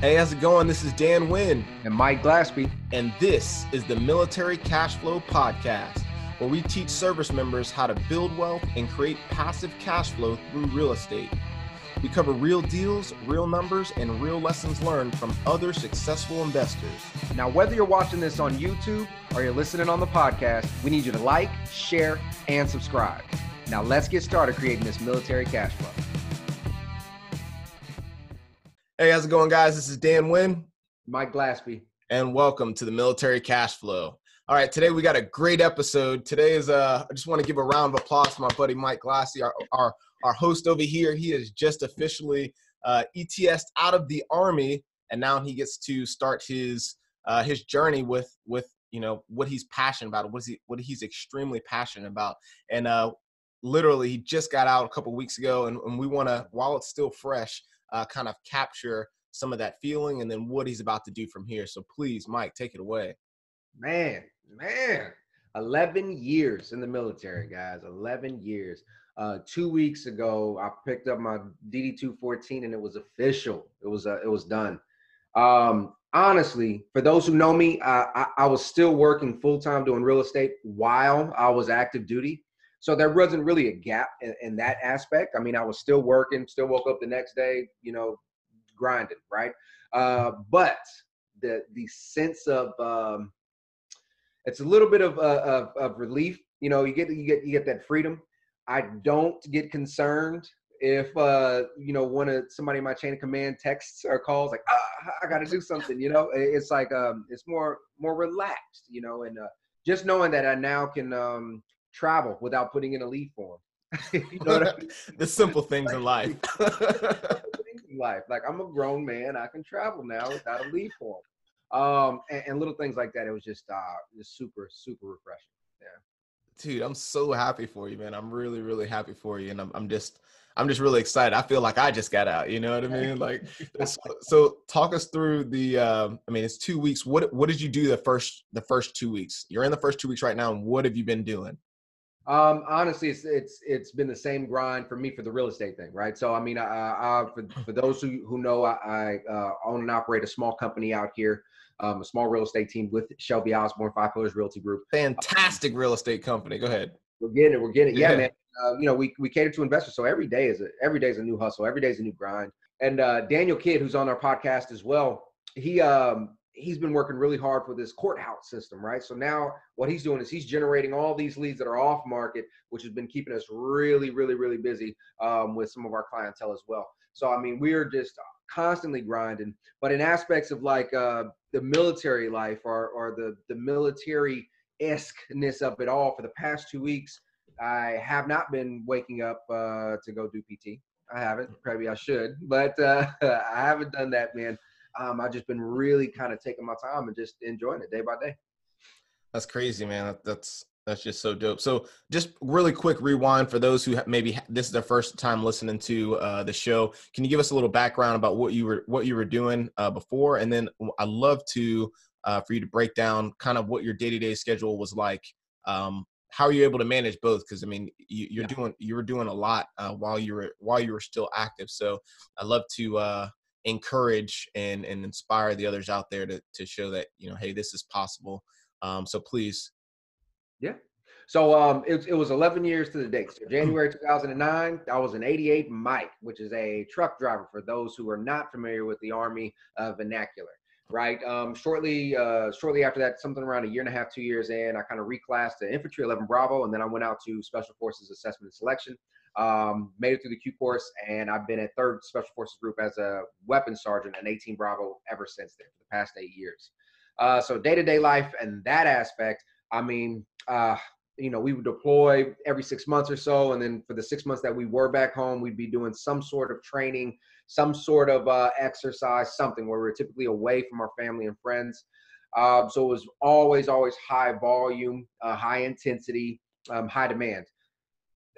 Hey, how's it going? This is Dan Wynn. And Mike Glaspie. And this is the Military Cash Flow Podcast, where we teach service members how to build wealth and create passive cash flow through real estate. We cover real deals, real numbers, and real lessons learned from other successful investors. Now, whether you're watching this on YouTube or you're listening on the podcast, we need you to like, share, and subscribe. Now, let's get started creating this military cash flow. Hey, how's it going, guys? This is Dan Wynn. Mike Glaspie. And welcome to the Military Cash Flow. All right, today we got a great episode. Today is, uh, I just want to give a round of applause to my buddy Mike Glaspie, our, our, our host over here. He is just officially uh, ETS out of the Army, and now he gets to start his uh, his journey with with you know what he's passionate about, what he what he's extremely passionate about, and uh, literally he just got out a couple weeks ago, and, and we want to while it's still fresh uh, kind of capture some of that feeling and then what he's about to do from here. So please, Mike, take it away. Man, man, 11 years in the military, guys. 11 years. Uh, two weeks ago, I picked up my DD 214 and it was official. It was uh, it was done. Um, honestly, for those who know me, I, I, I was still working full time doing real estate while I was active duty. So there wasn't really a gap in, in, that aspect. I mean, I was still working, still woke up the next day, you know, grinding, right? Uh, but the the sense of um, it's a little bit of, uh, of, of relief. You know, you get you get you get that freedom. I don't get concerned if uh, you know one of somebody in my chain of command texts or calls like, ah, I got to do something. You know, it's like um, it's more more relaxed. You know, and uh, just knowing that I now can um, travel without putting in a leave form. you know I mean? the simple things in life. life. Like I'm a grown man, I can travel now without a leave form. Um, and, and, little things like that. It was just uh, just super, super refreshing. Yeah. Dude, I'm so happy for you, man. I'm really, really happy for you, and I'm, I'm just, I'm just really excited. I feel like I just got out. You know what I mean? Like, so talk us through the. Um, I mean, it's two weeks. What, what did you do the first, the first two weeks? You're in the first two weeks right now, and what have you been doing? Um, honestly, it's it's it's been the same grind for me for the real estate thing, right? So, I mean, I, I for, for those who who know, I, I uh, own and operate a small company out here, um, a small real estate team with Shelby Osborne Five Pillars Realty Group. Fantastic real estate company. Go ahead. We're getting it. We're getting it. Yeah, yeah. man. Uh, you know, we we cater to investors, so every day is a every day is a new hustle. Every day is a new grind. And uh, Daniel Kidd, who's on our podcast as well, he um he's been working really hard for this courthouse system, right? So now what he's doing is he's generating all these leads that are off market, which has been keeping us really, really, really busy um, with some of our clientele as well. So I mean, we're just constantly grinding. But in aspects of like uh, the military life or or the the military esqueness of it all, for the past two weeks, I have not been waking up uh, to go do PT. I haven't. Probably I should, but uh, I haven't done that, man um, I've just been really kind of taking my time and just enjoying it day by day. That's crazy, man. That's that's just so dope. So, just really quick rewind for those who maybe this is their first time listening to uh, the show. Can you give us a little background about what you were what you were doing uh, before, and then I'd love to uh, for you to break down kind of what your day to day schedule was like. Um, how are you able to manage both? Because I mean, you, are yeah. doing you were doing a lot uh, while you were while you were still active. So, I'd love to uh, encourage and, and inspire the others out there to, to show that, you know, hey, this is possible. Um, so please. Yeah. So um, it, it was 11 years to the date. So January 2009, I was an 88 Mike, which is a truck driver for those who are not familiar with the Army uh, vernacular right? Um, shortly, uh, shortly after that, something around a year and a half, two years in, I kind of reclassed to Infantry 11 Bravo, and then I went out to Special Forces Assessment and Selection. Um, made it through the Q course, and I've been at Third Special Forces Group as a weapons sergeant and 18 Bravo ever since then for the past eight years. Uh, so day to day life and that aspect, I mean, uh, you know, we would deploy every six months or so, and then for the six months that we were back home, we'd be doing some sort of training, some sort of uh, exercise, something where we are typically away from our family and friends. Um, so it was always, always high volume, uh, high intensity, um, high demand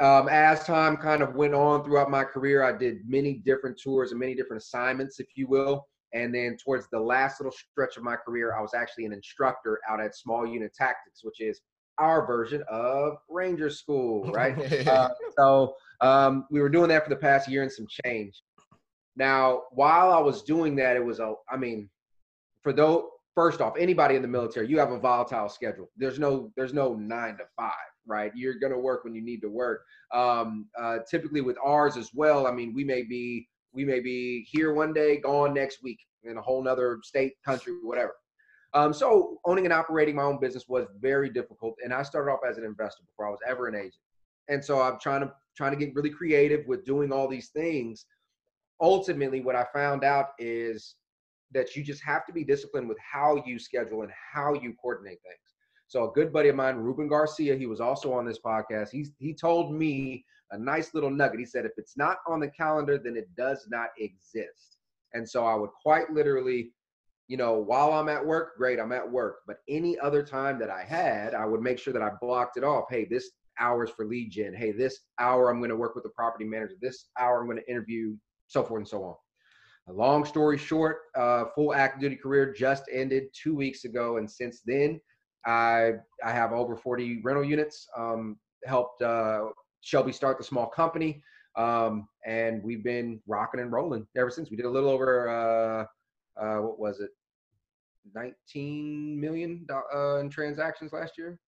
um, as time kind of went on throughout my career, I did many different tours and many different assignments, if you will. And then towards the last little stretch of my career, I was actually an instructor out at Small Unit Tactics, which is our version of Ranger School, right? uh, so um, we were doing that for the past year and some change. Now, while I was doing that, it was a, I mean, for those, first off, anybody in the military, you have a volatile schedule. There's no, there's no nine to five, right? You're going to work when you need to work. Um, uh, typically with ours as well, I mean, we may be, we may be here one day, gone next week in a whole nother state, country, whatever. Um, so owning and operating my own business was very difficult. And I started off as an investor before I was ever an agent. And so I'm trying to trying to get really creative with doing all these things. Ultimately, what I found out is that you just have to be disciplined with how you schedule and how you coordinate things. So a good buddy of mine, Ruben Garcia, he was also on this podcast. He's he told me a nice little nugget. He said, if it's not on the calendar, then it does not exist. And so I would quite literally, you know, while I'm at work, great, I'm at work. But any other time that I had, I would make sure that I blocked it off. Hey, this hours for lead gen. Hey, this hour I'm going to work with the property manager. This hour I'm going to interview, so forth and so on. A long story short, uh, full active duty career just ended two weeks ago, and since then, I I have over 40 rental units. Um, helped uh, Shelby start the small company, um, and we've been rocking and rolling ever since. We did a little over uh, uh, what was it, 19 million uh, in transactions last year.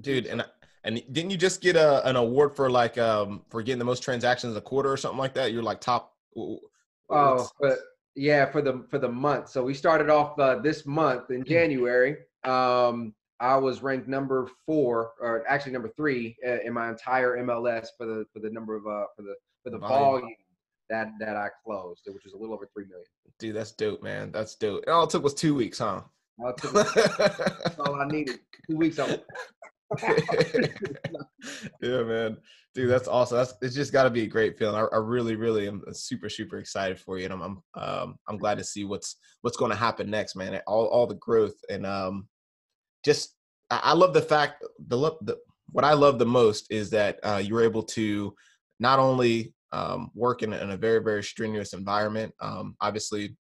Dude, and and didn't you just get a, an award for like um for getting the most transactions a quarter or something like that? You're like top. Oh, but yeah, for the for the month. So we started off uh, this month in hmm. January. Um, I was ranked number four, or actually number three, uh, in my entire MLS for the for the number of uh for the for the volume, volume that that I closed, which was a little over three million. Dude, that's dope, man. That's dope. It all it took was two weeks, huh? All that's all I needed. Two weeks. Yeah, man, dude, that's awesome. That's it's just got to be a great feeling. I, I, really, really am super, super excited for you, and I'm, I'm, um, I'm glad to see what's what's going to happen next, man. All, all the growth, and um, just I, love the fact the, the what I love the most is that uh, you were able to not only um, work in, in, a very, very strenuous environment. Um, obviously,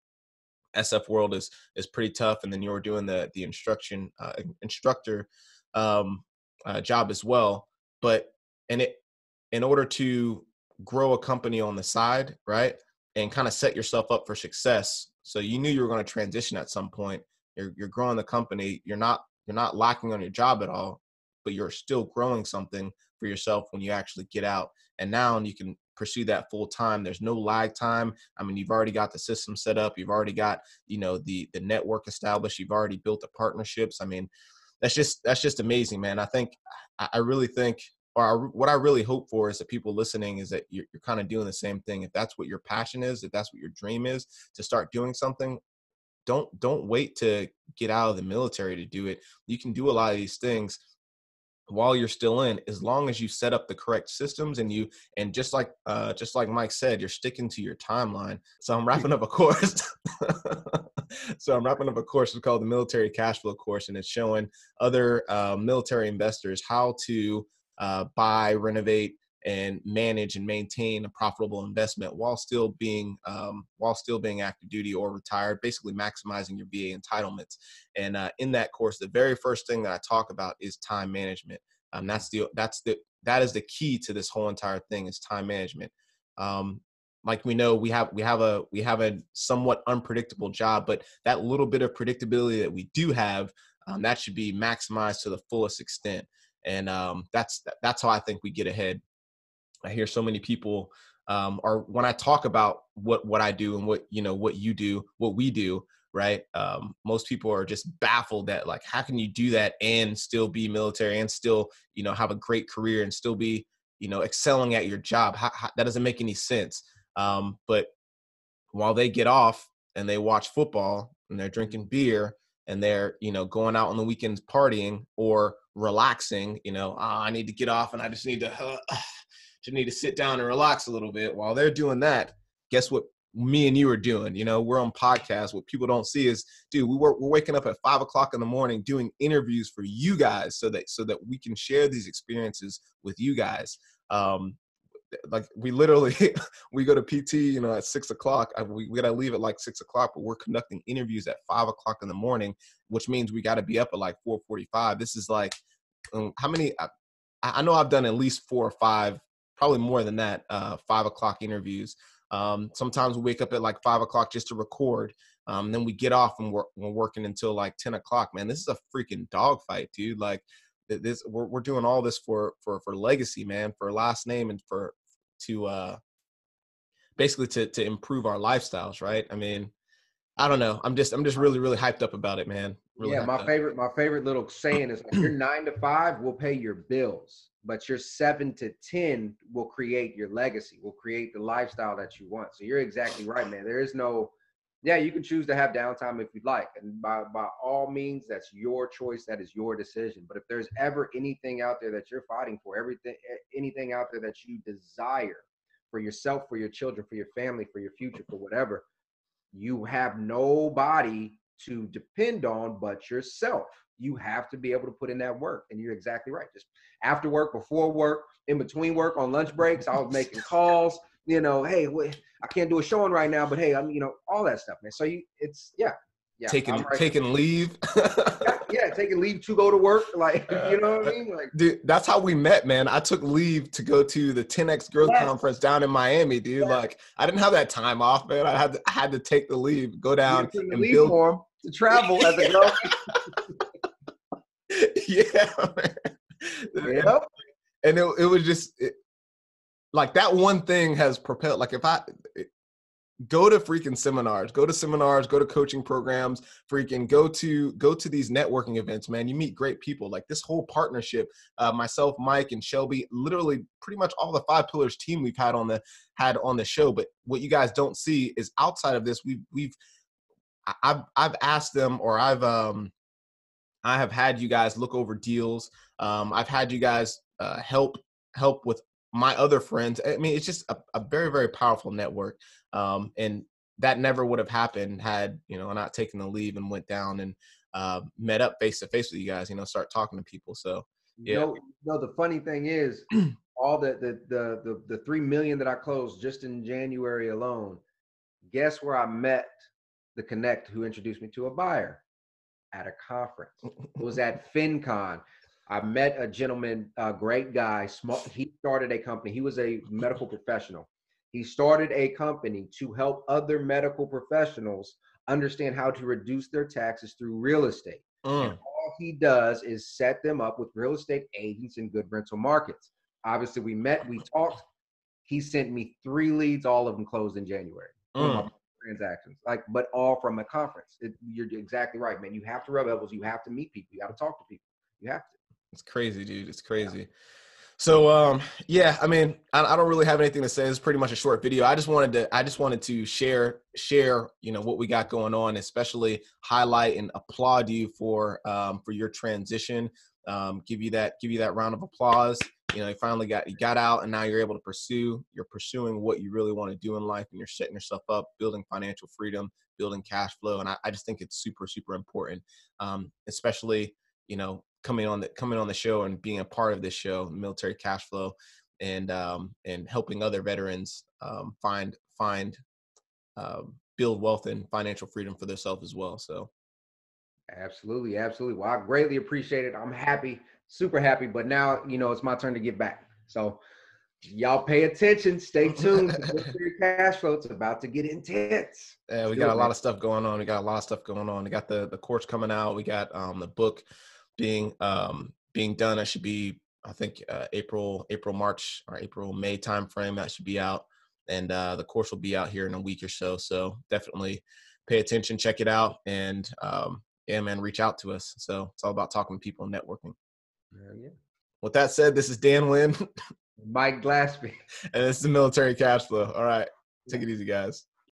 SF World is is pretty tough, and then you were doing the the instruction uh, instructor um, uh, job as well. But and it in order to grow a company on the side, right, and kind of set yourself up for success. So you knew you were going to transition at some point. You're you're growing the company. You're not you're not lacking on your job at all, but you're still growing something for yourself when you actually get out. And now you can pursue that full time. There's no lag time. I mean, you've already got the system set up. You've already got you know the the network established. You've already built the partnerships. I mean, that's just that's just amazing, man. I think I really think or what I really hope for is that people listening is that you're, you're kind of doing the same thing. If that's what your passion is, if that's what your dream is, to start doing something, don't don't wait to get out of the military to do it. You can do a lot of these things while you're still in as long as you set up the correct systems and you and just like uh just like mike said you're sticking to your timeline so i'm wrapping up a course so I'm wrapping up a course it's called the Military Cash Flow course, and it's showing other uh, military investors how to uh, buy, renovate, and manage and maintain a profitable investment while still being um, while still being active duty or retired. Basically, maximizing your VA entitlements. And uh, in that course, the very first thing that I talk about is time management. Um, that's the that's the that is the key to this whole entire thing is time management. Um, like we know we have we have a we have a somewhat unpredictable job but that little bit of predictability that we do have um, that should be maximized to the fullest extent and um, that's that's how i think we get ahead i hear so many people um, or when i talk about what what i do and what you know what you do what we do right um, most people are just baffled that like how can you do that and still be military and still you know have a great career and still be you know excelling at your job? How, how, that doesn't make any sense. Um, but while they get off and they watch football and they're drinking beer and they're you know going out on the weekends partying or relaxing, you know, oh, I need to get off and I just need to uh, need to sit down and relax a little bit. While they're doing that, guess what? Me and you are doing. You know, we're on podcasts. What people don't see is, dude, we work, we're waking up at five o'clock in the morning doing interviews for you guys, so that so that we can share these experiences with you guys. Um, like we literally we go to pt you know at six o'clock we, we gotta leave at like six o'clock but we're conducting interviews at five o'clock in the morning which means we gotta be up at like 4.45 this is like um, how many I, I, know i've done at least four or five probably more than that uh five o'clock interviews Um, sometimes we wake up at like five o'clock just to record. Um, then we get off and we're, we're working until like 10 o'clock, man. This is a freaking dogfight, dude. Like this, we're, we're doing all this for, for, for legacy, man, for last name and for, to, uh, basically to, to improve our lifestyles. Right. I mean, I don't know. I'm just, I'm just really, really hyped up about it, man. Really yeah. My favorite, my favorite little saying is like, your nine to five will pay your bills, but your seven to 10 will create your legacy, will create the lifestyle that you want. So you're exactly right, man. There is no, yeah, you can choose to have downtime if you'd like. And by, by all means, that's your choice. That is your decision. But if there's ever anything out there that you're fighting for, everything, anything out there that you desire for yourself, for your children, for your family, for your future, for whatever, you have nobody to depend on but yourself. You have to be able to put in that work. And you're exactly right. Just after work, before work, in between work, on lunch breaks, I was making calls you know, hey, I can't do a showing right now, but hey, I'm, you know, all that stuff, man. So you, it's yeah, yeah. Taking right. taking leave. yeah, yeah, taking leave to go to work, like uh, you know what I mean, like. Dude, that's how we met, man. I took leave to go to the 10x Growth yes. Conference down in Miami, dude. Yes. Like, I didn't have that time off, man. I had to, I had to take the leave, go down and leave build for to travel as a girl. yeah, man. Yep. And it, it was just it, like that one thing has propelled like if i go to freaking seminars go to seminars go to coaching programs freaking go to go to these networking events man. You meet great people. Like this whole partnership uh, myself mike and shelby literally pretty much all the five pillars team we've had on the had on the show. But what you guys don't see is outside of this we've we've i've i've asked them or i've um i have had you guys look over deals. Um i've had you guys uh, help help with my other friends. I mean, it's just a, a very, very powerful network. Um, and that never would have happened had, you know, not taken the leave and went down and uh, met up face to face with you guys, you know, start talking to people. So, yeah. You know, you the funny thing is, all the, the, the, the, the 3 million that I closed just in January alone, guess where I met the Connect who introduced me to a buyer? At a conference. it was at FinCon. I met a gentleman, a great guy. Small. He started a company. He was a medical professional. He started a company to help other medical professionals understand how to reduce their taxes through real estate. Mm. all he does is set them up with real estate agents in good rental markets. Obviously, we met, we talked. He sent me three leads, all of them closed in January. Mm. Transactions, like, but all from a conference. It, you're exactly right, man. You have to rub elbows. You have to meet people. You got to talk to people. You have to. It's crazy, dude. It's crazy. Yeah. So um, yeah, I mean, I, I, don't really have anything to say. It's pretty much a short video. I just wanted to, I just wanted to share, share, you know, what we got going on, especially highlight and applaud you for, um, for your transition. Um, give you that, give you that round of applause. You know, you finally got, you got out, and now you're able to pursue. You're pursuing what you really want to do in life, and you're setting yourself up, building financial freedom, building cash flow, and I, I just think it's super, super important, um, especially you know coming on the coming on the show and being a part of this show, military cash flow, and um, and helping other veterans um, find find um, build wealth and financial freedom for themselves as well. So, absolutely, absolutely. Well, I greatly appreciate it. I'm happy, super happy. But now, you know, it's my turn to give back. So, y'all pay attention. Stay tuned. Military cash flow. It's about to get intense. Yeah, we got a lot of stuff going on. We got a lot of stuff going on. We got the the course coming out. We got um, the book being um, being done. I should be, I think, uh, April, April, March, or April, May timeframe. That should be out, and uh, the course will be out here in a week or so. So definitely pay attention, check it out, and um, yeah, man, reach out to us. So it's all about talking to people and networking. yeah. With that said, this is Dan Wynn, Mike Glaspie, and this is the Military Cash Flow. All right, take it easy, guys.